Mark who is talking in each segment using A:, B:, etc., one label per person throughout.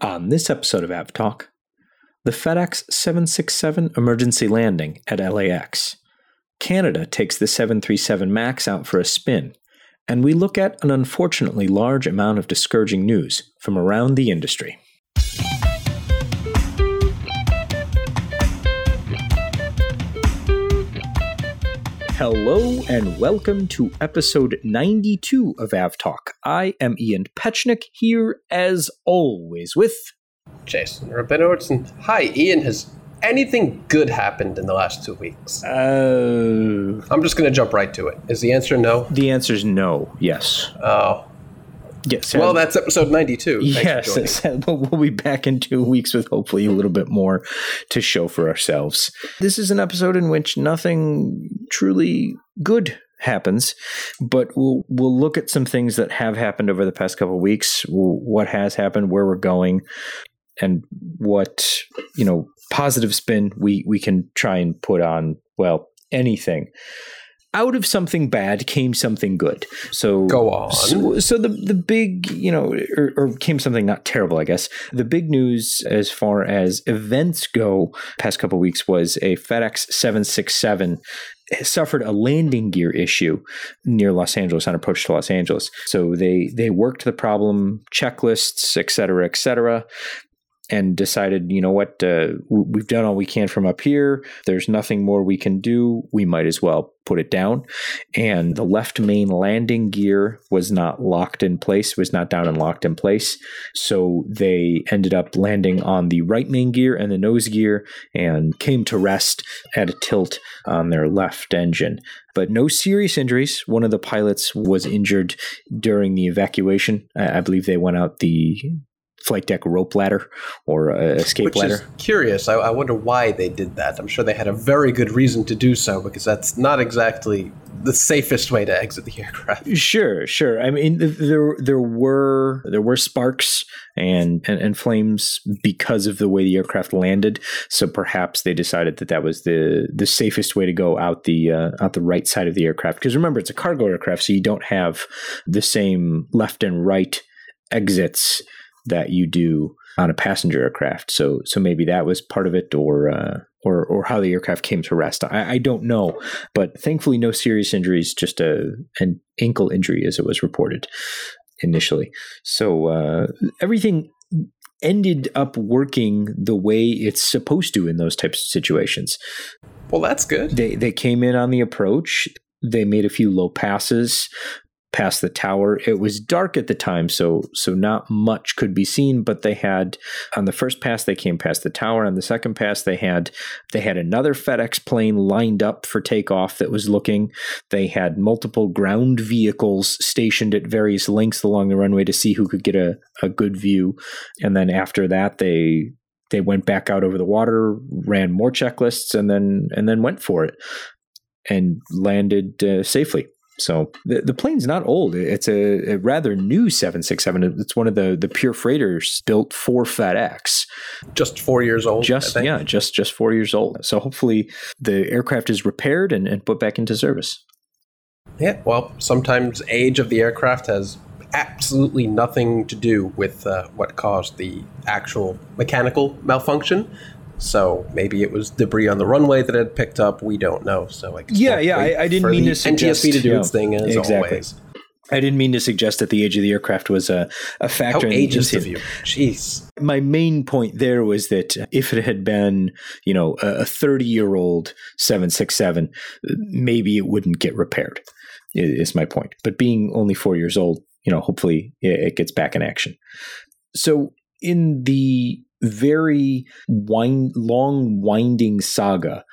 A: On this episode of AvTalk, the FedEx 767 emergency landing at LAX. Canada takes the 737 MAX out for a spin, and we look at an unfortunately large amount of discouraging news from around the industry. Hello and welcome to episode 92 of AvTalk. I am Ian Petchenik here as always with
B: Jason Rabinowitz. And hi, Ian. Has anything good happened in the last two weeks?
A: Uh,
B: I'm just going to jump right to it. Is the answer no?
A: the answer is no. Yes.
B: Oh.
A: Yes.
B: Well, that's episode 92. Thanks
A: yes. We'll be back in two weeks with hopefully a little bit more to show for ourselves. This is an episode in which nothing truly good happens, but we'll we'll look at some things that have happened over the past couple of weeks, what has happened, where we're going, and what you know positive spin we we can try and put on well anything. Out of something bad came something good. So
B: Go on.
A: So, so the the big you know or, or came something not terrible I guess. The big news as far as events go past couple weeks was a FedEx seven six seven suffered a landing gear issue near Los Angeles on approach to Los Angeles. So they they worked the problem, checklists, et cetera, et cetera, and decided, you know what, uh, we've done all we can from up here. There's nothing more we can do. We might as well put it down. And the left main landing gear was not locked in place, was not down and locked in place. So they ended up landing on the right main gear and the nose gear and came to rest at a tilt on their left engine. But no serious injuries. One of the pilots was injured during the evacuation. I, I believe they went out the flight deck rope ladder or uh, escape
B: Which
A: ladder.
B: is curious. I, I wonder why they did that. I'm sure they had a very good reason to do so because that's not exactly the safest way to exit the aircraft.
A: Sure, sure. I mean, there there were there were sparks and, and and flames because of the way the aircraft landed. So perhaps they decided that that was the the safest way to go out the uh, out the right side of the aircraft. Because remember, it's a cargo aircraft, so you don't have the same left and right exits that you do on a passenger aircraft. So so maybe that was part of it, or uh, or or how the aircraft came to rest. I, I don't know, but thankfully no serious injuries, just a an ankle injury as it was reported initially. So uh, everything ended up working the way it's supposed to in those types of situations.
B: Well, that's good.
A: They they came in on the approach. They made a few low passes past the tower. It was dark at the time, so so not much could be seen. But they had on the first pass they came past the tower. On the second pass they had they had another FedEx plane lined up for takeoff that was looking. They had multiple ground vehicles stationed at various lengths along the runway to see who could get a, a good view. And then after that they they went back out over the water, ran more checklists, and then and then went for it and landed uh, safely. So the the plane's not old. It's a, a rather new 767. It's one of the the pure freighters built for FedEx.
B: Just four years old. I
A: Just yeah, just just four years old. So hopefully the aircraft is repaired and, and put back into service.
B: Yeah, well, sometimes age of the aircraft has absolutely nothing to do with uh, what caused the actual mechanical malfunction. So maybe it was debris on the runway that had picked up. We don't know. So I
A: Yeah, yeah, I- I didn't mean to suggest-
B: NTSB to do
A: yeah,
B: its thing as
A: exactly.
B: always.
A: I didn't mean to suggest that the age of the aircraft was a, a
B: How
A: factor. in the
B: ageist of you. Jeez.
A: my main point there was that if it had been, you know, a 30 year old 767, maybe it wouldn't get repaired, is my point. But being only four years old, you know, hopefully it gets back in action. So, in the very wind, long, winding saga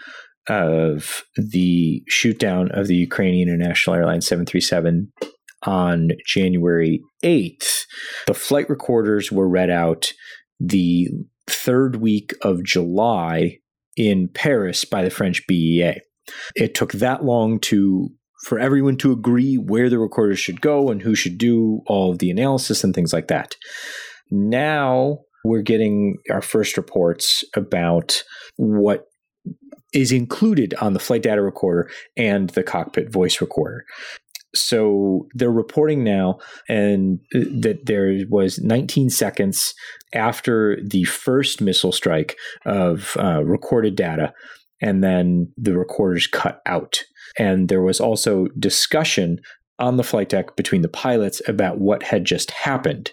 A: of the shoot down of the Ukrainian International Airlines 737 on January 8th, the flight recorders were read out the third week of July in Paris by the French BEA. It took that long to for everyone to agree where the recorders should go and who should do all of the analysis and things like that. Now we're getting our first reports about what is included on the flight data recorder and the cockpit voice recorder. So they're reporting now, and uh, that there was 19 seconds after the first missile strike of uh, recorded data, and then the recorders cut out. And there was also discussion on the flight deck between the pilots about what had just happened.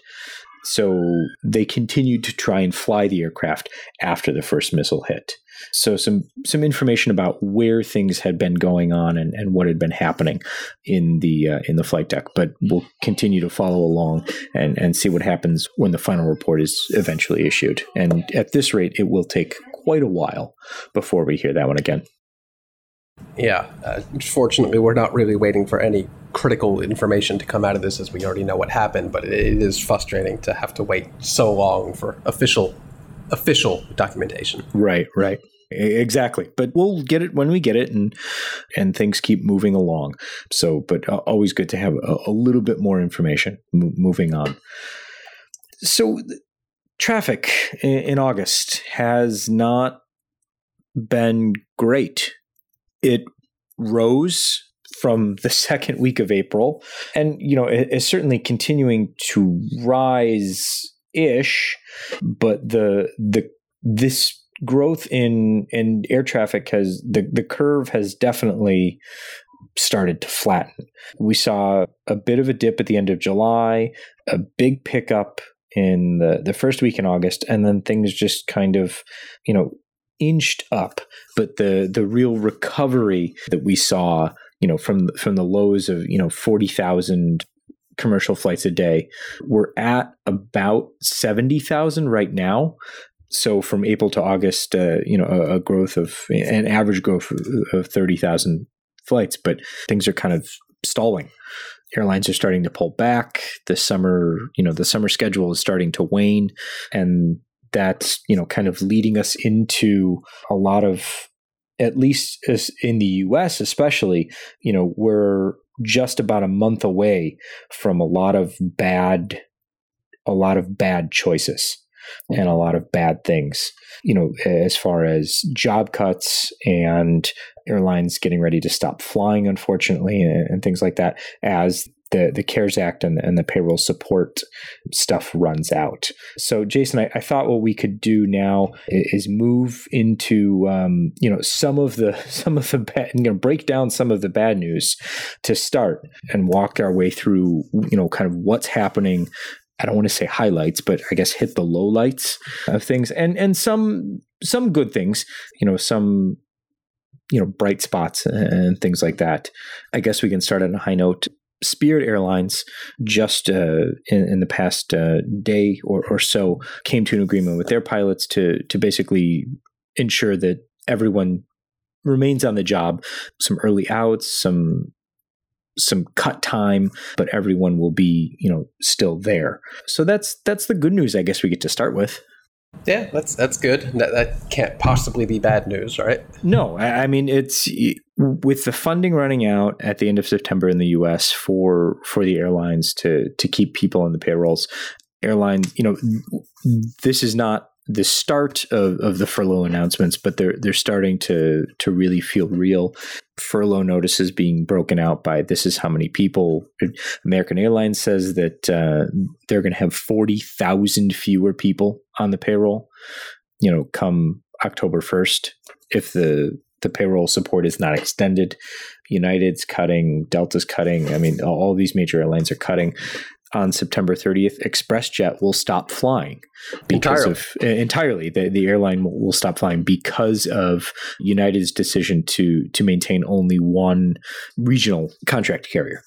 A: So they continued to try and fly the aircraft after the first missile hit. So some some information about where things had been going on and, and what had been happening in the uh, in the flight deck. But we'll continue to follow along and, and see what happens when the final report is eventually issued. And at this rate, it will take quite a while before we hear that one again.
B: Yeah, uh, fortunately, we're not really waiting for any critical information to come out of this, as we already know what happened. But it is frustrating to have to wait so long for official official documentation.
A: Right, right. Exactly, but we'll get it when we get it, and and things keep moving along. So, but uh, always good to have a, a little bit more information. M- moving on. So, traffic in, in August has not been great. It rose from the second week of April, and you know it, it's certainly continuing to rise ish, but the the this growth in in air traffic has the the curve has definitely started to flatten. We saw a bit of a dip at the end of July, a big pickup in the the first week in August, and then things just kind of, you know, inched up. But the the real recovery that we saw, you know, from from the lows of you know forty thousand commercial flights a day. We're at about 70,000 right now. So from April to August, uh, you know, a, a, growth of an average growth of 30,000 flights, but things are kind of stalling. Airlines are starting to pull back. The summer, you know, the summer schedule is starting to wane, and that's you know kind of leading us into a lot of at least in the US especially, you know, we're just about a month away from a lot of bad a lot of bad choices and a lot of bad things. You know as far as job cuts and airlines getting ready to stop flying unfortunately and, and things like that as the, the CARES Act and, and the payroll support stuff runs out. So, Jason, I, I thought what we could do now is move into um, you know some of the some of the bad, you know break down some of the bad news to start and walk our way through you know kind of what's happening I don't want to say highlights, but I guess hit the lowlights of things and and some some good things, you know, some you know bright spots and things like that. I guess we can start on a high note. Spirit Airlines just uh, in, in, the past uh, day or, or so came to an agreement with their pilots to to basically ensure that everyone remains on the job. Some early outs, some some cut time, but everyone will be you know still there. So that's that's the good news, I guess we get to start with.
B: Yeah, that's that's good. That, that can't possibly be bad news, right?
A: No, I, I mean it's with the funding running out at the end of September in the U.S. for for the airlines to to keep people on the payrolls. Airlines, you know, this is not the start of, of the furlough announcements, but they're they're starting to to really feel real. Furlough notices being broken out by this is how many people. American Airlines says that uh, they're going to have forty thousand fewer people on the payroll. You know, come October first, if the the payroll support is not extended. United's cutting, Delta's cutting. I mean, all these major airlines are cutting on September 30th, ExpressJet will stop flying because entirely. of entirely the, the airline will, will stop flying because of United's decision to to maintain only one regional contract carrier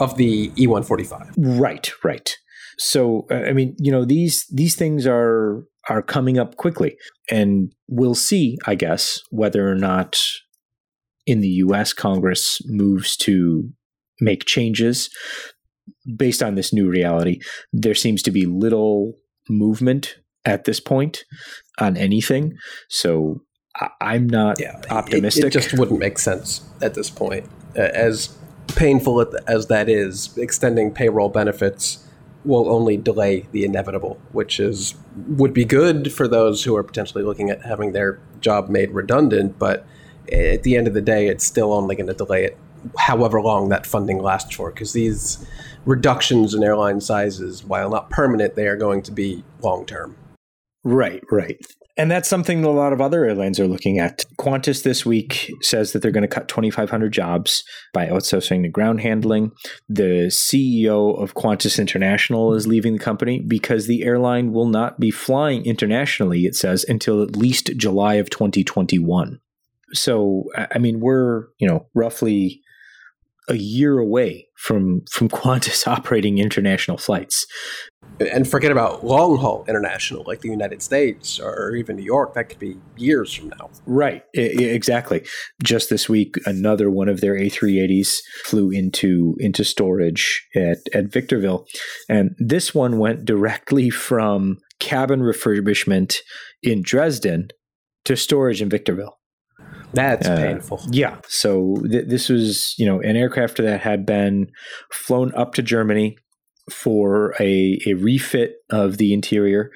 B: of the E145.
A: Right, right. So uh, I mean, you know, these these things are are coming up quickly and we'll see, I guess, whether or not in the US Congress moves to make changes based on this new reality, there seems to be little movement at this point on anything. So I'm not yeah, optimistic.
B: It, it, just wouldn't make sense at this point. As painful as that is, extending payroll benefits will only delay the inevitable, which is would be good for those who are potentially looking at having their job made redundant. But at the end of the day, it's still only going to delay it however long that funding lasts for, because these reductions in airline sizes, while not permanent, they are going to be long term.
A: Right, right. And that's something that a lot of other airlines are looking at. Qantas this week says that they're going to cut 2,500 jobs by outsourcing the ground handling. The CEO of Qantas International is leaving the company because the airline will not be flying internationally, it says, until at least July of 2021. So, I mean, we're, you know, roughly a year away from from Qantas operating international flights.
B: And forget about long haul international, like the United States or even New York. That could be years from now.
A: Right, I- exactly. Just this week, another one of their A380s flew into into storage at at Victorville, and this one went directly from cabin refurbishment in Dresden to storage in Victorville.
B: That's uh, painful.
A: Yeah. So th- this was, you know, an aircraft that had been flown up to Germany for a, a refit of the interior.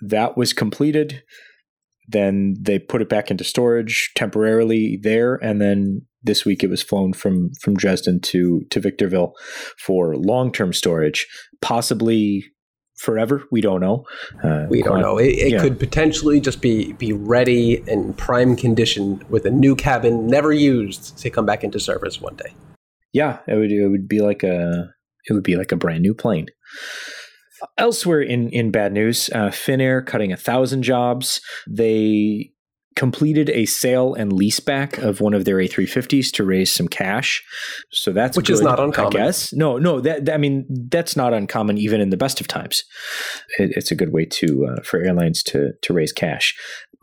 A: That was completed. Then they put it back into storage temporarily there, and then this week it was flown from from Dresden to to Victorville for long term storage, possibly forever. We don't know.
B: Uh, we don't know. It, it yeah. could potentially just be be ready in prime condition with a new cabin never used to come back into service one day.
A: Yeah, it would it would be like a it would be like a brand new plane. Elsewhere in, in bad news, uh, Finnair cutting a thousand jobs. They completed a sale and leaseback of one of their A350s to raise some cash. So that's
B: which
A: good,
B: is not uncommon.
A: I guess no, no. That I mean, that's not uncommon even in the best of times. It, it's a good way to uh, for airlines to to raise cash.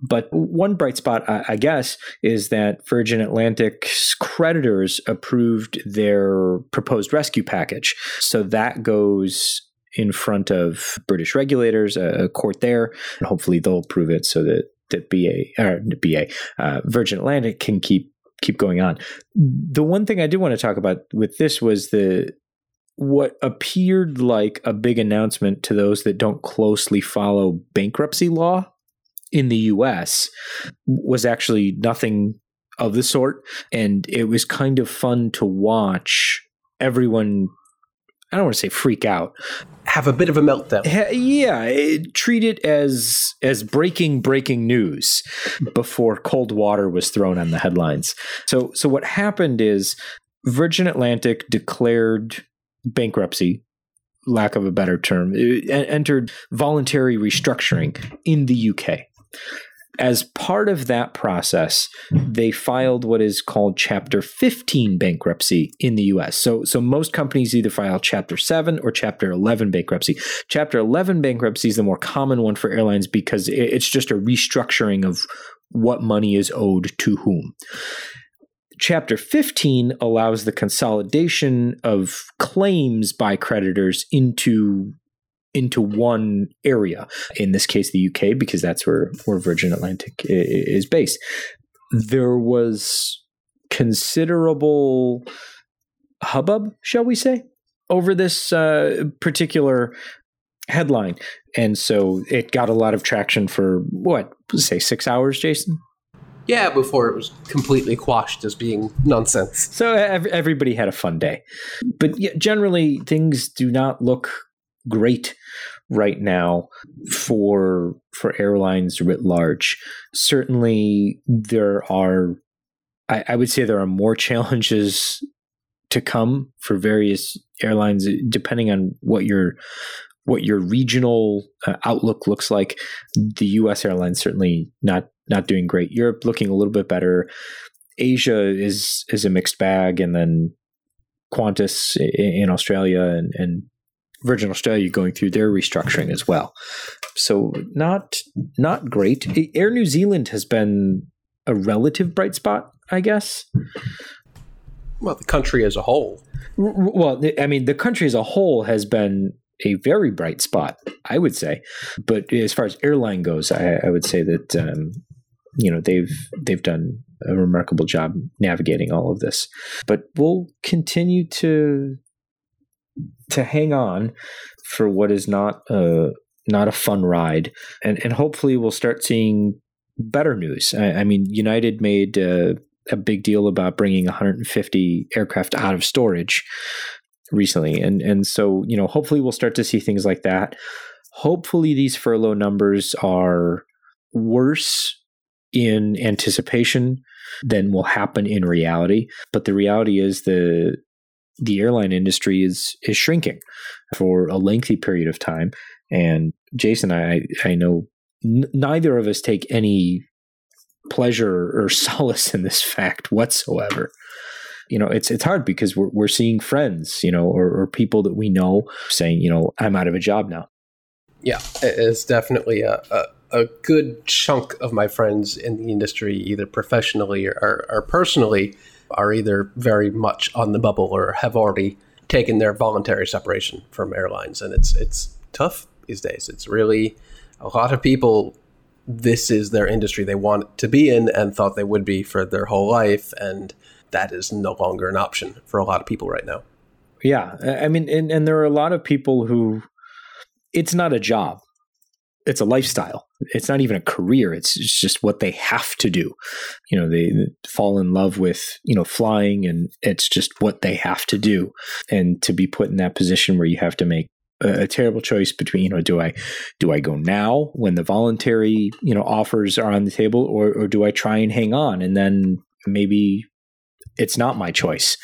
A: But one bright spot, I, I guess, is that Virgin Atlantic's creditors approved their proposed rescue package. So that goes in front of British regulators, a, court there, and hopefully they'll approve it so that that BA or BA uh, Virgin Atlantic can keep keep going on. The one thing I did want to talk about with this was the what appeared like a big announcement to those that don't closely follow bankruptcy law in the US was actually nothing of the sort and it was kind of fun to watch everyone I don't want to say freak out.
B: Have a bit of a meltdown.
A: Yeah, eh, treat it as as breaking breaking news before cold water was thrown on the headlines. So so what happened is Virgin Atlantic declared bankruptcy lack of a better term entered voluntary restructuring in the UK as part of that process, they filed what is called Chapter 15 bankruptcy in the US. So, so most companies either file Chapter 7 or Chapter 11 bankruptcy. Chapter 11 bankruptcy is the more common one for airlines because it's just a restructuring of what money is owed to whom. Chapter 15 allows the consolidation of claims by creditors into into one area. In this case, the UK, because that's where where Virgin Atlantic is based. There was considerable hubbub, shall we say, over this uh, particular headline, and so it got a lot of traction for what say six hours, Jason.
B: Yeah, before it was completely quashed as being nonsense.
A: So everybody had a fun day, but generally things do not look great right now for for airlines writ large. Certainly, there are. I, I would say there are more challenges to come for various airlines, depending on what your what your regional uh, outlook looks like. The U.S. airlines certainly not not doing great. Europe looking a little bit better. Asia is is a mixed bag, and then Qantas in Australia and, and Virgin Australia going through their restructuring as well. So not not great. Air New Zealand has been a relative bright spot, I guess.
B: Well, the country as a whole.
A: Well, I mean, the country as a whole has been a very bright spot, I would say. But as far as airline goes, I, I would say that um, you know they've they've done a remarkable job navigating all of this. But we'll continue to to hang on for what is not a not a fun ride, and and hopefully we'll start seeing better news. I, I mean, United made uh, a big deal about bringing 150 aircraft out of storage recently. And and so, you know, hopefully we'll start to see things like that. Hopefully these furlough numbers are worse in anticipation than will happen in reality. But the reality is the the airline industry is is shrinking for a lengthy period of time. And Jason, I I know n- neither of us take any pleasure or solace in this fact whatsoever. You know, it's it's hard because we're we're seeing friends, you know, or, or people that we know saying, you know, I'm out of a job now.
B: Yeah, it's definitely a, a, a good chunk of my friends in the industry, either professionally or, or, or personally, are either very much on the bubble or have already taken their voluntary separation from airlines, and it's it's tough these days. It's really a lot of people. This is their industry they want to be in and thought they would be for their whole life, and that is no longer an option for a lot of people right now.
A: Yeah, I mean, and, and there are a lot of people who it's not a job it's a lifestyle. It's not even a career. It's, just what they have to do. You know, they fall in love with, you know, flying and it's just what they have to do. And to be put in that position where you have to make a, a terrible choice between, you know, do I do I go now when the voluntary, you know, offers are on the table or or do I try and hang on and then maybe it's not my choice.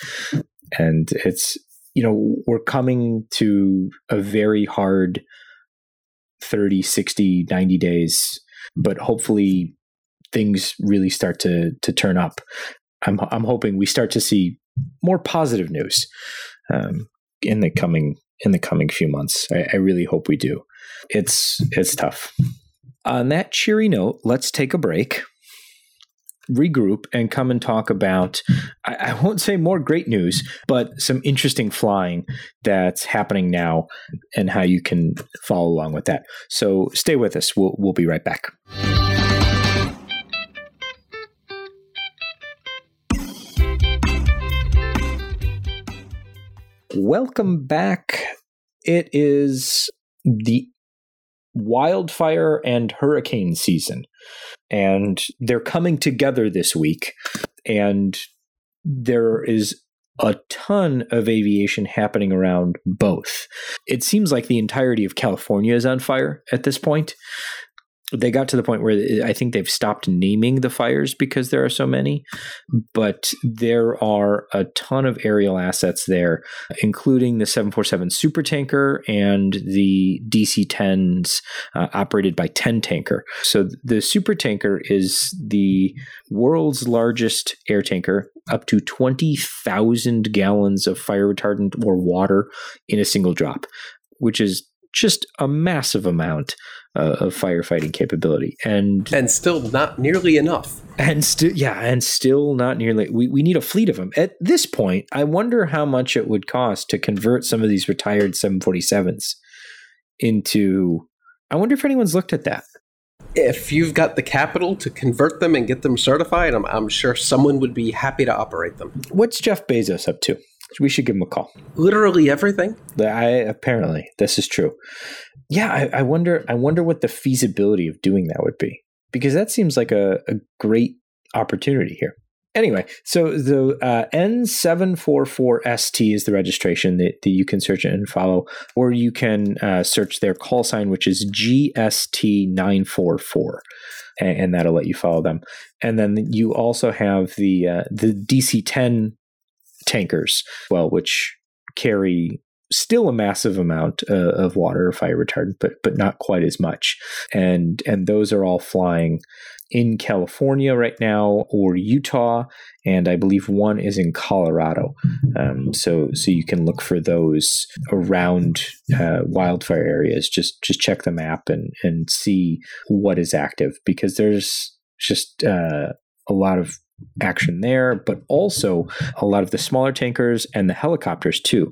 A: And it's you know, we're coming to a very hard 30, 60, 90 days, but hopefully things really start to to turn up. I'm I'm hoping we start to see more positive news um, in the coming in the coming few months. I, I really hope we do. It's it's tough. On that cheery note, let's take a break regroup and come and talk about, I, I, won't say more great news, but some interesting flying that's happening now and how you can follow along with that. So stay with us. We'll, we'll be right back. Welcome back. It is the wildfire and hurricane season and they're coming together this week and there is a ton of aviation happening around both. It seems like the entirety of California is on fire at this point they got to the point where I think they've stopped naming the fires because there are so many, but there are a ton of aerial assets there, including the 747 supertanker and the DC 10s uh, operated by 10 tanker. So the supertanker is the world's largest air tanker, up to 20,000 gallons of fire retardant or water in a single drop, which is just a massive amount uh, of firefighting capability, and
B: and still not nearly enough.
A: And still, yeah, and still not nearly. We we need a fleet of them at this point. I wonder how much it would cost to convert some of these retired 747s into. I wonder if anyone's looked at that.
B: If you've got the capital to convert them and get them certified, I'm, I'm sure someone would be happy to operate them.
A: What's Jeff Bezos up to? We should give him a call.
B: Literally everything.
A: I apparently this is true. Yeah, I, I wonder. I wonder what the feasibility of doing that would be because that seems like a, a great opportunity here. Anyway, so the uh, N744ST is the registration that, that, you can search and follow, or you can uh, search their call sign, which is GST944, and, and, that'll let you follow them. And then you also have the uh, the DC10 tankers, well, which carry still a massive amount uh, of water fire retardant, but but not quite as much. And and those are all flying in California right now or Utah, and I believe one is in Colorado. Um, so so you can look for those around uh, wildfire areas. Just just check the map and and see what is active because there's just uh, a lot of action there, but also a lot of the smaller tankers and the helicopters too,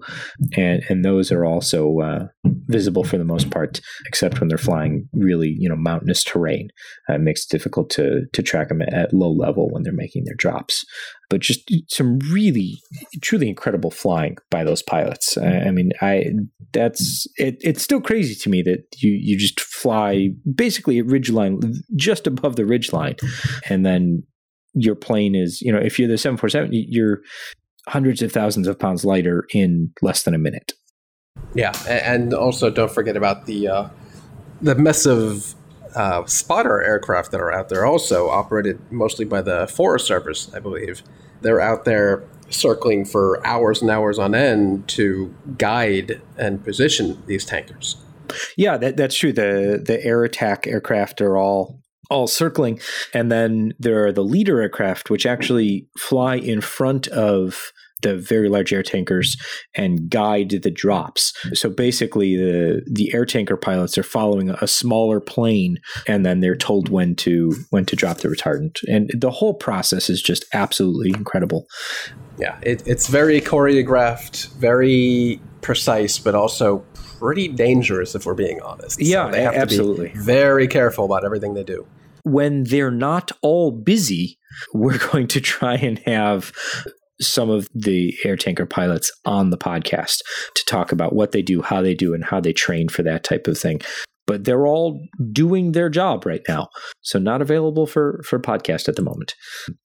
A: and and those are also uh, visible for the most part, except when they're flying really you know mountainous terrain. Uh, it makes it difficult to to track them at low level when they're making their drops. But just some really truly incredible flying by those pilots. I, I mean, I that's it, it's still crazy to me that you you just fly basically a ridge line just above the ridge line, and then your plane is, you know, if you're the 747, you're hundreds of thousands of pounds lighter in less than a minute.
B: Yeah, and also don't forget about the uh, the mess of uh, spotter aircraft that are out there, also operated mostly by the Forest Service, I believe. They're out there circling for hours and hours on end to guide and position these tankers.
A: Yeah, that, that's true. The the air attack aircraft are all all circling, and then there are the leader aircraft, which actually fly in front of the very large air tankers and guide the drops. So basically, the the air tanker pilots are following a smaller plane, and then they're told when to when to drop the retardant. And the whole process is just absolutely incredible.
B: Yeah, it, it's very choreographed, very precise, but also pretty dangerous if we're being honest.
A: Yeah, so they have absolutely.
B: To be very careful about everything they do.
A: When they're not all busy, we're going to try and have some of the air tanker pilots on the podcast to talk about what they do, how they do, and how they train for that type of thing. But they're all doing their job right now, so not available for for podcast at the moment.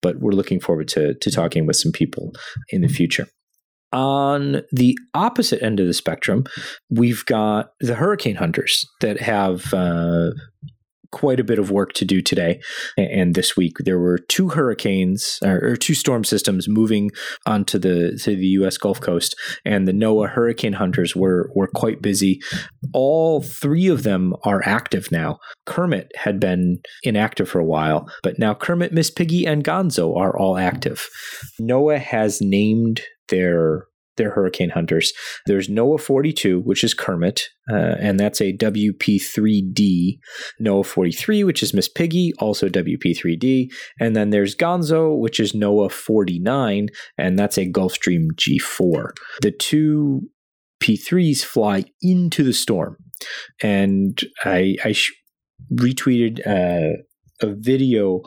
A: But we're looking forward to to talking with some people in the future. On the opposite end of the spectrum, we've got the hurricane hunters that have uh, quite a bit of work to do today and this week. There were two hurricanes or, two storm systems moving onto the to the U.S. Gulf Coast, and the NOAA hurricane hunters were were quite busy. All three of them are active now. Kermit had been inactive for a while, but now Kermit, Miss Piggy, and Gonzo are all active. NOAA has named their they're hurricane hunters. There's NOAA 42, which is Kermit, uh, and that's a WP3D. NOAA 43, which is Miss Piggy, also WP3D. And then there's Gonzo, which is NOAA 49, and that's a Gulfstream G4. The two P3s fly into the storm. And I, I sh- retweeted uh, a video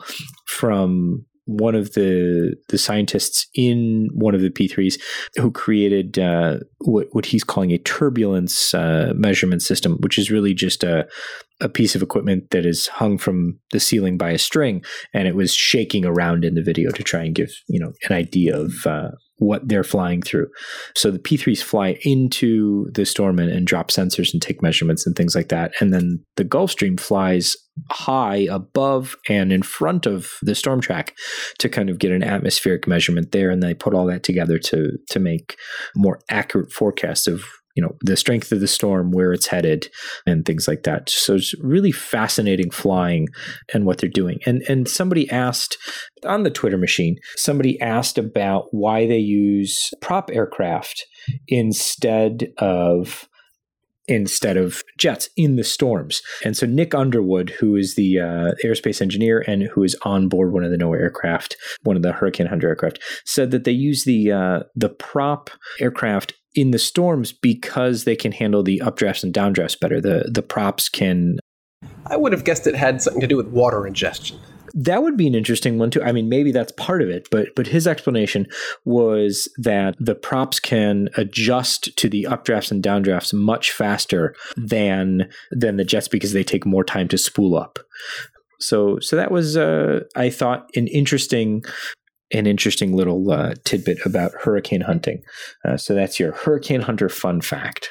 A: from one of the the scientists in one of the P3s who created uh, what what he's calling a turbulence uh, measurement system, which is really just a a piece of equipment that is hung from the ceiling by a string, and it was shaking around in the video to try and give you know an idea of uh, what they're flying through. So the P3s fly into the storm and, and, drop sensors and take measurements and things like that. And then the Gulfstream flies high above and in front of the storm track to kind of get an atmospheric measurement there. And they put all that together to to make more accurate forecasts of you know the strength of the storm where it's headed and things like that so it's really fascinating flying and what they're doing and and somebody asked on the twitter machine somebody asked about why they use prop aircraft instead of instead of jets in the storms. And so Nick Underwood, who is the uh, aerospace engineer and who is on board one of the NOAA aircraft, one of the Hurricane Hunter aircraft, said that they use the uh, the prop aircraft in the storms because they can handle the updrafts and downdrafts better. The the props can.
B: I would have guessed it had something to do with water ingestion.
A: That would be an interesting one too. I mean, maybe that's part of it, but but his explanation was that the props can adjust to the updrafts and downdrafts much faster than than the jets because they take more time to spool up. So so that was uh, I thought an interesting an interesting little uh, tidbit about hurricane hunting. Uh, so that's your hurricane hunter fun fact.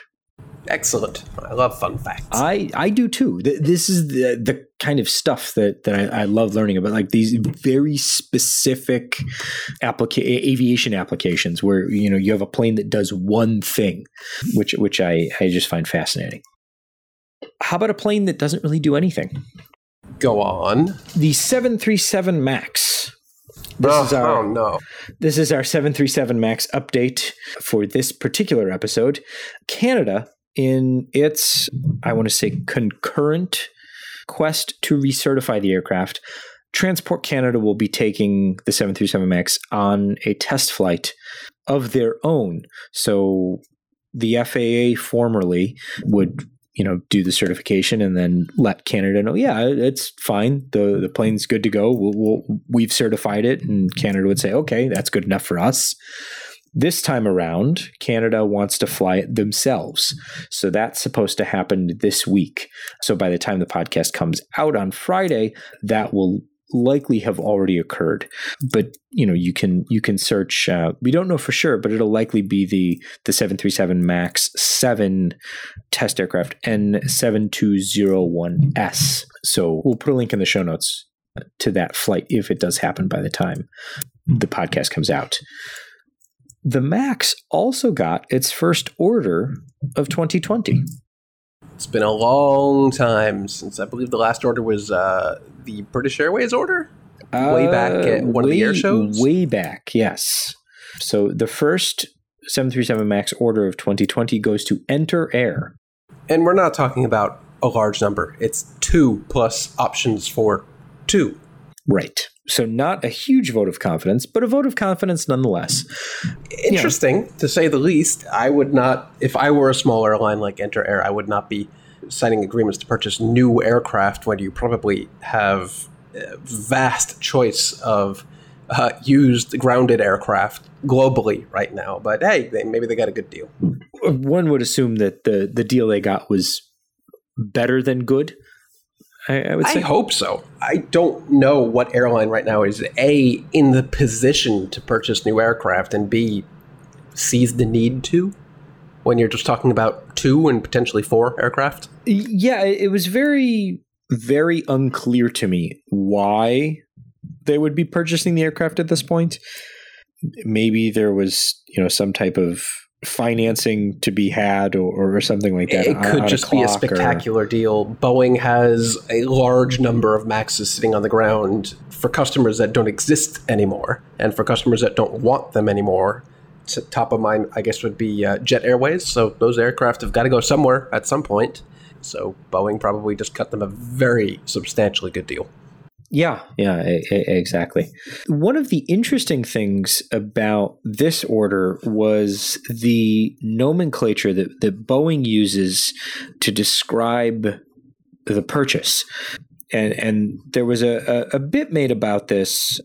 B: Excellent. I love fun facts.
A: I, I do too. This is the, the kind of stuff that, that I, I love learning about, like these very specific applica- aviation applications where you know you have a plane that does one thing, which which I, I just find fascinating. How about a plane that doesn't really do anything?
B: Go on.
A: The 737 MAX
B: this oh, is our, oh no.
A: This is our 737 MAX update for this particular episode. Canada, in its, I want to say, concurrent quest to recertify the aircraft, Transport Canada will be taking the 737 MAX on a test flight of their own. So the FAA formerly would you know do the certification and then let Canada know yeah it's fine. The the plane's good to go. We'll, we'll, we've certified it. And Canada would say okay that's good enough for us. This time around Canada wants to fly it themselves. So that's supposed to happen this week. So by the time the podcast comes out on Friday that will likely have already occurred. But you know, you can you can search. Uh, we don't know for sure, but it'll likely be the the seven three seven Max seven test aircraft N seven two zero one S. So we'll put a link in the show notes to that flight if it does happen by the time the podcast comes out. The Max also got its first order of 2020.
B: It's been a long time since I believe the last order was uh, the British Airways order. way back at one
A: way,
B: of the air shows.
A: Way back, yes. So the first 737 Max order of 2020 goes to Enter Air.
B: And we're not talking about a large number. It's two plus options for two.
A: Right. So not a huge vote of confidence, but a vote of confidence nonetheless.
B: Interesting yeah. to say the least. I would not, if I were a small airline like Enter Air, I would not be signing agreements to purchase new aircraft when you probably have a vast choice of uh, used grounded aircraft globally right now. But hey, they, maybe they got a good deal.
A: One would assume that the the deal they got was better than good. I, I, would say.
B: I hope so. I don't know what airline right now is A, in the position to purchase new aircraft, and B, sees the need to when you're just talking about two and potentially four aircraft?
A: Yeah, it was very, very unclear to me why they would be purchasing the aircraft at this point. Maybe there was, you know, some type of financing to be had or, or something like that.
B: It could just a be a spectacular or... deal. Boeing has a large number of Maxes sitting on the ground for customers that don't exist anymore and for customers that don't want them anymore. Top of mind, I guess, would be uh, Jet Airways. So those aircraft have got to go somewhere at some point. So Boeing probably just cut them a very substantially good deal.
A: Yeah, yeah, exactly. One of the interesting things about this order was the nomenclature that, that Boeing uses to describe the purchase. And and there was a, a, a bit made about this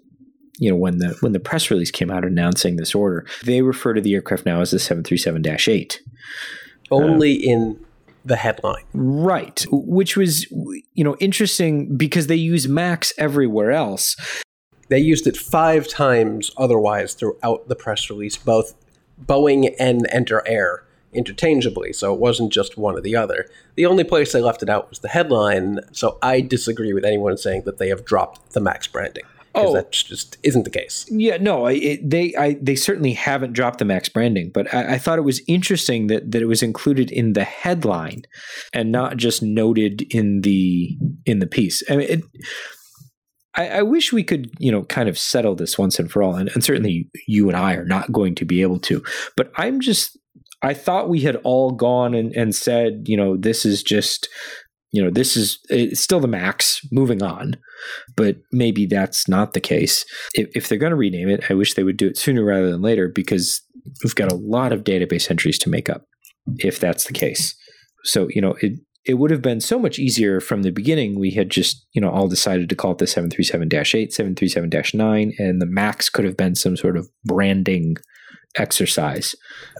A: you know when the when the press release came out announcing this order they refer to the aircraft now as the 737-8
B: only uh, in the headline.
A: Right. Which was, you know, interesting because they use Max everywhere else.
B: They used it five times otherwise throughout the press release, both Boeing and Enter Air interchangeably, so it wasn't just one or the other. The only place they left it out was the headline, so I disagree with anyone saying that they have dropped the Max branding oh, that just isn't the case.
A: Yeah, no, it, they I, they certainly haven't dropped the Max branding, but I, I, thought it was interesting that that it was included in the headline and not just noted in the in the piece. I mean, it, I, I, wish we could, you know, kind of settle this once and for all, and, and certainly you and I are not going to be able to. But I'm just I thought we had all gone and, and said, you know, this is just you know, this is it's still the max moving on, but maybe that's not the case. If, if they're going to rename it, I wish they would do it sooner rather than later because we've got a lot of database entries to make up if that's the case. So, you know, it, it would have been so much easier from the beginning. We had just, you know, all decided to call it the 737 8, 737 9, and the MAX could have been some sort of branding exercise.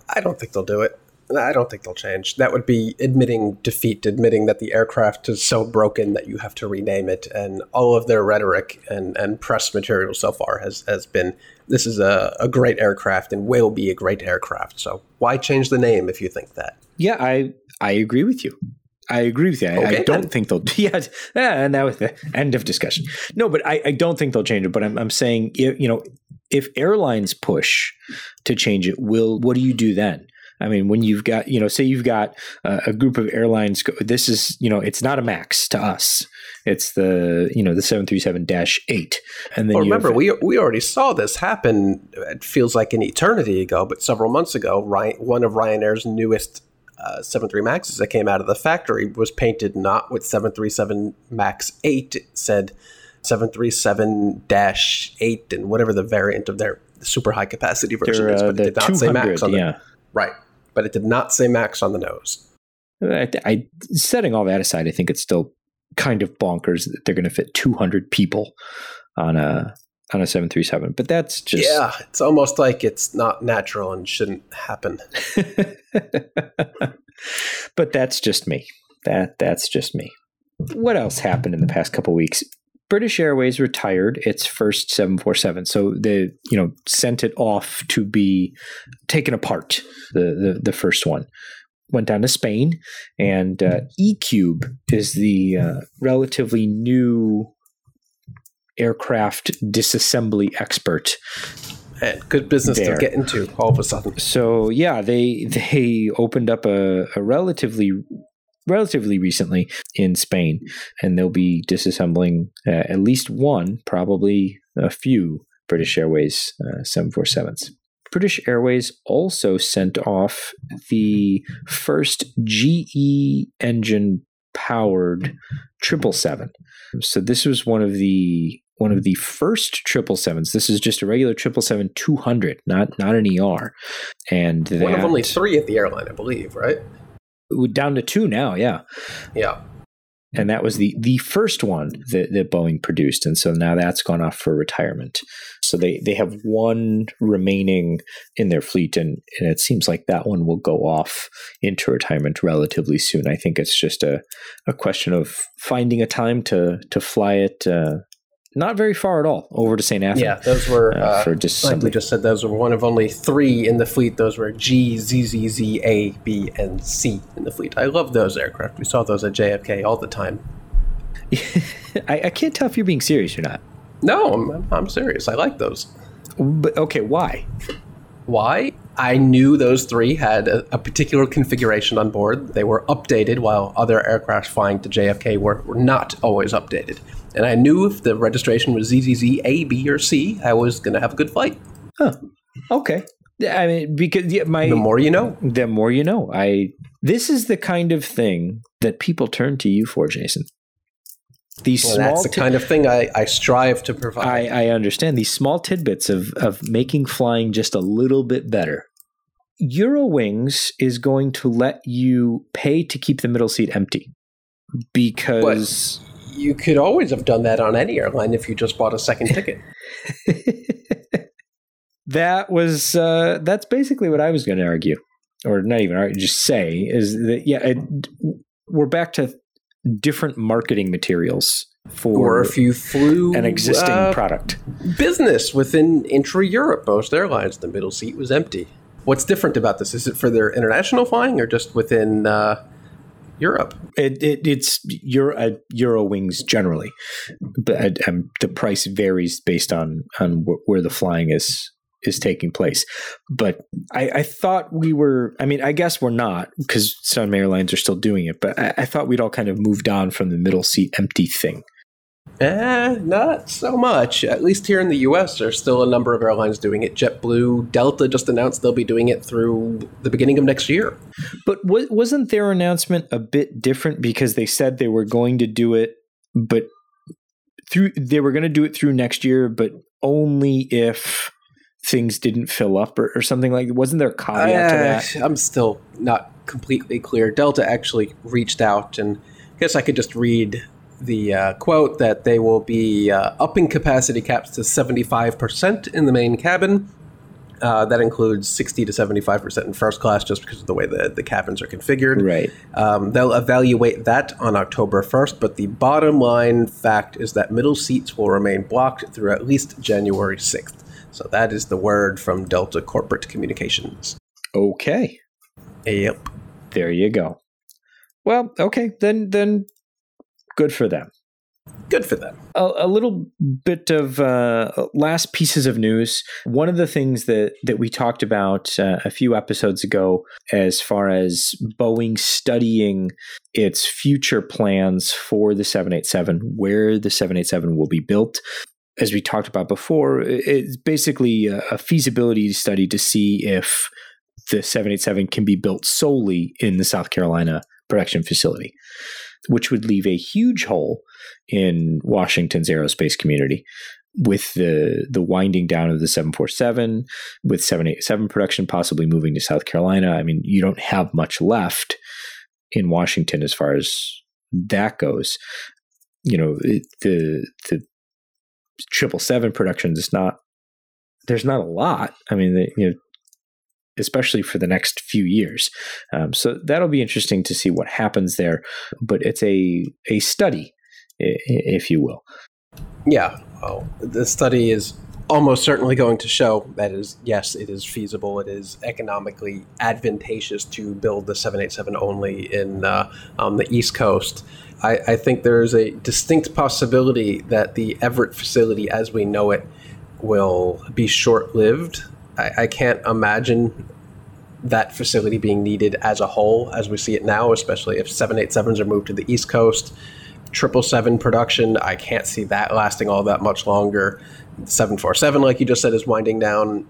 B: I don't think they'll do it. I don't think they'll change. That would be admitting defeat, admitting that the aircraft is so broken that you have to rename it. And all of their rhetoric and, and press material so far has, has been this is a, a great aircraft and will be a great aircraft. So why change the name if you think that?
A: Yeah, I I agree with you. I agree with you. I, okay, I don't then. think they'll. Yeah, and that was the end of discussion. No, but I, I don't think they'll change it. But I'm, I'm saying, you know, if airlines push to change it, will what do you do then? I mean, when you've got, you know, say you've got uh, a group of airlines, this is, you know, it's not a max to us. It's the, you know, the 737 8. And then
B: well, remember, have, we, we already saw this happen. It feels like an eternity ago, but several months ago, Ryan, one of Ryanair's newest uh, 73 Maxes that came out of the factory was painted not with 737 Max 8. It said 737 8 and whatever the variant of their super high capacity version is,
A: but uh, it did not say Max on yeah.
B: Right but it did not say max on the nose.
A: I, I, setting all that aside, I think it's still kind of bonkers that they're going to fit 200 people on a on a 737 but that's just
B: yeah it's almost like it's not natural and shouldn't happen.
A: But that's just me. That that's just me. What else happened in the past couple weeks British Airways retired its first 747. So they, you know, sent it off to be taken apart, the, the, the first one. Went down to Spain, and uh, eCube is the uh, relatively new aircraft disassembly expert
B: and good business there. to get into all of a sudden.
A: So yeah, they they opened up a, a relatively relatively recently in Spain, and they'll be disassembling uh, at least one, probably a few British Airways uh, 747s. British Airways also sent off the first GE engine powered 777. So this was one of the one of the first triple sevens. This is just a regular triple seven two hundred, not not an ER. And that,
B: one of only three at the airline, I believe, right?
A: Down to two now, yeah.
B: Yeah
A: and that was the the first one that, that Boeing produced, and so now that's gone off for retirement. So they they have one remaining in their fleet, and, and it seems like that one will go off into retirement relatively soon. I think it's just a a question of finding a time to to fly it uh, not very far at all over to St. Athan.
B: Yeah, those were, uh, uh, for just like we just said, those were one of only three in the fleet. Those were G, Z, Z, Z, A, B, and C in the fleet. I love those aircraft. We saw those at JFK all the time.
A: I, I, can't tell if you're being serious or not.
B: No, I'm, I'm serious. I like those.
A: But okay, why?
B: Why? I knew those three had a, a, particular configuration on board. They were updated while other aircraft flying to JFK were, were not always updated. And I knew if the registration was ZZZ A, B, or C, I was going to have a good flight.
A: Huh. Okay. I mean, because yeah, my
B: the more you know,
A: the more you know. I this is the kind of thing that people turn to you for, Jason.
B: These well, that's the t- kind of thing I, I strive to provide.
A: I, I understand these small tidbits of of making flying just a little bit better. Eurowings is going to let you pay to keep the middle seat empty because
B: you could always have done that on any airline if you just bought a second ticket.
A: that was uh, that's basically what I was going to argue, or not even argue, just say is that yeah, it, we're back to different marketing materials for
B: or if you flew
A: an existing uh, product
B: business within intra Europe, most airlines the middle seat was empty. What's different about this? Is it for their international flying or just within uh, Europe.
A: It, it, it's Euro, uh, Eurowings generally, but um, the price varies based on on wh- where the flying is is taking place. But I, I, thought we were. I mean, I guess we're not because some airlines are still doing it. But I, I thought we'd all kind of moved on from the middle seat empty thing.
B: Eh, not so much. At least here in the U.S., there's still a number of airlines doing it. JetBlue, Delta just announced they'll be doing it through the beginning of next year.
A: But w- wasn't their announcement a bit different because they said they were going to do it, but through they were going to do it through next year, but only if things didn't fill up or, or something like. Wasn't there a caveat uh, to that?
B: I'm still not completely clear. Delta actually reached out, and I guess I could just read the uh, quote that they will be uh, upping capacity caps to 75% in the main cabin. Uh, that includes 60 to 75% in first class just because of the way the, the cabins are configured.
A: Right.
B: Um, they'll evaluate that on October 1st, but the bottom line fact is that middle seats will remain blocked through at least January 6th. So that is the word from Delta Corporate Communications.
A: Okay.
B: Yep.
A: There you go. Well, okay, then then good for them.
B: Good for them.
A: A, a little bit of uh, last pieces of news. One of the things that that we talked about uh, a few episodes ago, as far as Boeing studying its future plans for the 787, where the 787 will be built, as we talked about before, it's basically a, feasibility study to see if the 787 can be built solely in the South Carolina production facility which would leave a huge hole in Washington's aerospace community with the the winding down of the 747 with 787 production possibly moving to South Carolina. I mean you don't have much left in Washington as far as that goes. You know it, the the 777 productions is not there's not a lot I mean the, you know especially for the next few years. Um, so that'll be interesting to see what happens there. But it's a a study, if you will.
B: Yeah, well, the study is almost certainly going to show that is yes, it is feasible. It is economically advantageous to build the 787 only in uh, on the East Coast. I, I think there is a distinct possibility that the Everett facility, as we know it, will be short lived. I, I can't imagine that facility being needed as a whole as we see it now, especially if 787s are moved to the East Coast. 777 production, I can't see that lasting all that much longer. 747, like you just said, is winding down.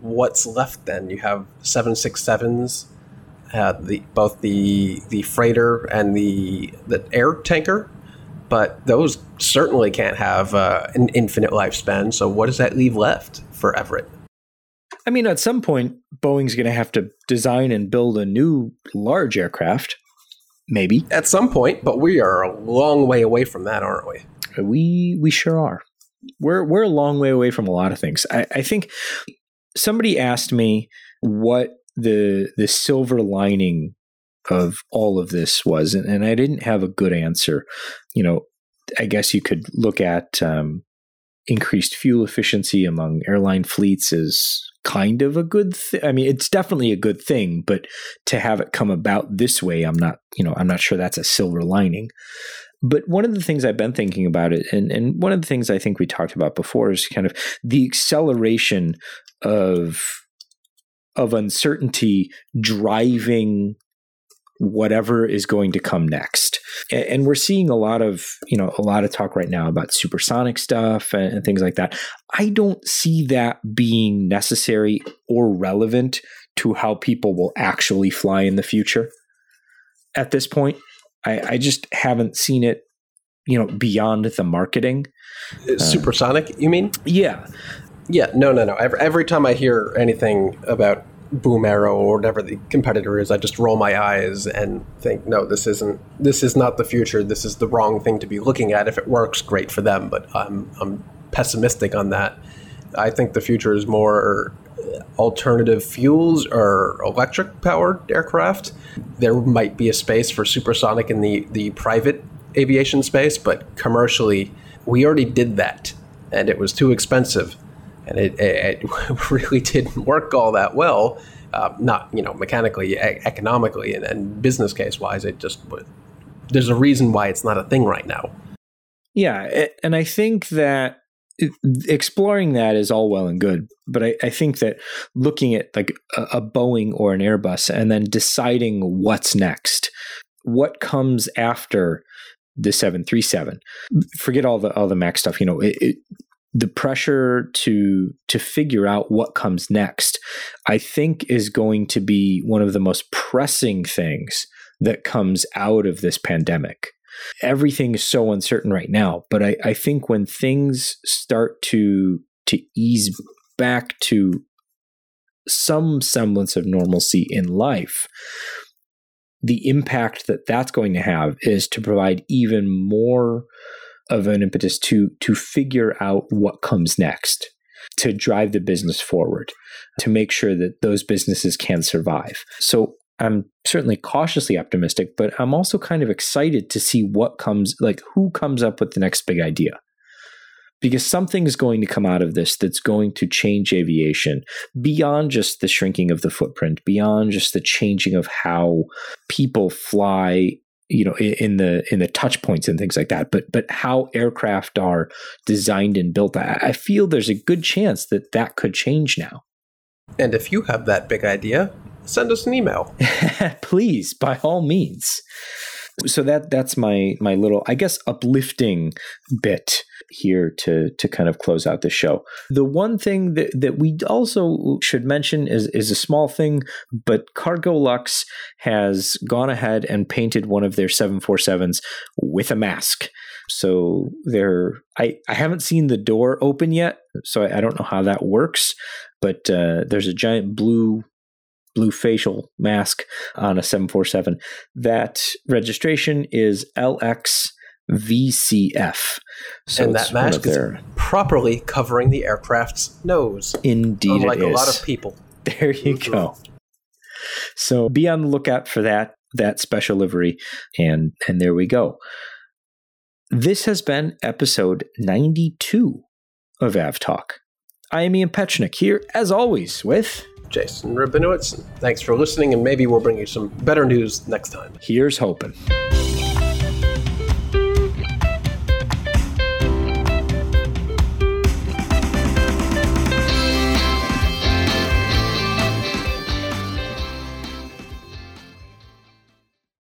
B: What's left then? You have 767s, uh, the, both the the freighter and the the air tanker, but those certainly can't have uh, an infinite lifespan. So what does that leave left for Everett?
A: I mean, at some point, Boeing's going to have to design and build a new large aircraft. Maybe
B: at some point, but we are a long way away from that, aren't we?
A: We we sure are. We're we're a long way away from a lot of things. I, I think somebody asked me what the the silver lining of all of this was, and, and I didn't have a good answer. You know, I guess you could look at um, increased fuel efficiency among airline fleets is kind of a good thing. I mean, it's definitely a good thing, but to have it come about this way, I'm not, you know, I'm not sure that's a silver lining. But one of the things I've been thinking about it, and, and one of the things I think we talked about before is kind of the acceleration of of uncertainty driving whatever is going to come next. And we're seeing a lot of, you know, a lot of talk right now about supersonic stuff and, things like that. I don't see that being necessary or relevant to how people will actually fly in the future at this point. I, I just haven't seen it, you know, beyond the marketing.
B: Uh, supersonic, you mean?
A: Yeah.
B: Yeah, no, no, no. Every, every time I hear anything about boom arrow or whatever the competitor is i just roll my eyes and think no this isn't this is not the future. This is the wrong thing to be looking at. If it works great for them but i'm i'm pessimistic on that. I think the future is more alternative fuels or electric powered aircraft. There might be a space for supersonic in the the private aviation space but commercially we already did that and it was too expensive and it, it, it really didn't work all that well. Uh, not you know mechanically, e- economically, and, and business case wise. It just there's a reason why it's not a thing right now.
A: Yeah, and I think that exploring that is all well and good, but I, I think that looking at like a, a Boeing or an Airbus and then deciding what's next, what comes after the 737 forget all the all the max stuff you know it, it, the pressure to to figure out what comes next i think is going to be one of the most pressing things that comes out of this pandemic. Everything is so uncertain right now but i, I think when things start to to ease back to some semblance of normalcy in life the impact that that's going to have is to provide even more of an impetus to to figure out what comes next to drive the business forward to make sure that those businesses can survive. So i'm certainly cautiously optimistic but i'm also kind of excited to see what comes like who comes up with the next big idea. Because something is going to come out of this that's going to change aviation beyond just the shrinking of the footprint, beyond just the changing of how people fly you know in the in the touch points and things like that. But but how aircraft are designed and built i feel there's a good chance that that could change now.
B: And if you have that big idea send us an email.
A: Please by all means so that that's my my little i guess uplifting bit here to to kind of close out the show. The one thing that, that we also should mention is is a small thing, but Cargolux has gone ahead and painted one of their 747s with a mask. So there, I, I haven't seen the door open yet, so I, I don't know how that works. But uh, there's a giant blue blue facial mask on a 747. That registration is LX VCF.
B: So and that mask is properly covering the aircraft's nose.
A: Indeed,
B: unlike a lot of people.
A: There you mm-hmm. go. So be on the lookout for that that special livery, and and there we go. This has been episode 92 of AvTalk. I am Ian Petchenik here, as always, with
B: Jason Rabinowitz. Thanks for listening, and maybe we'll bring you some better news next time.
A: Here's hoping.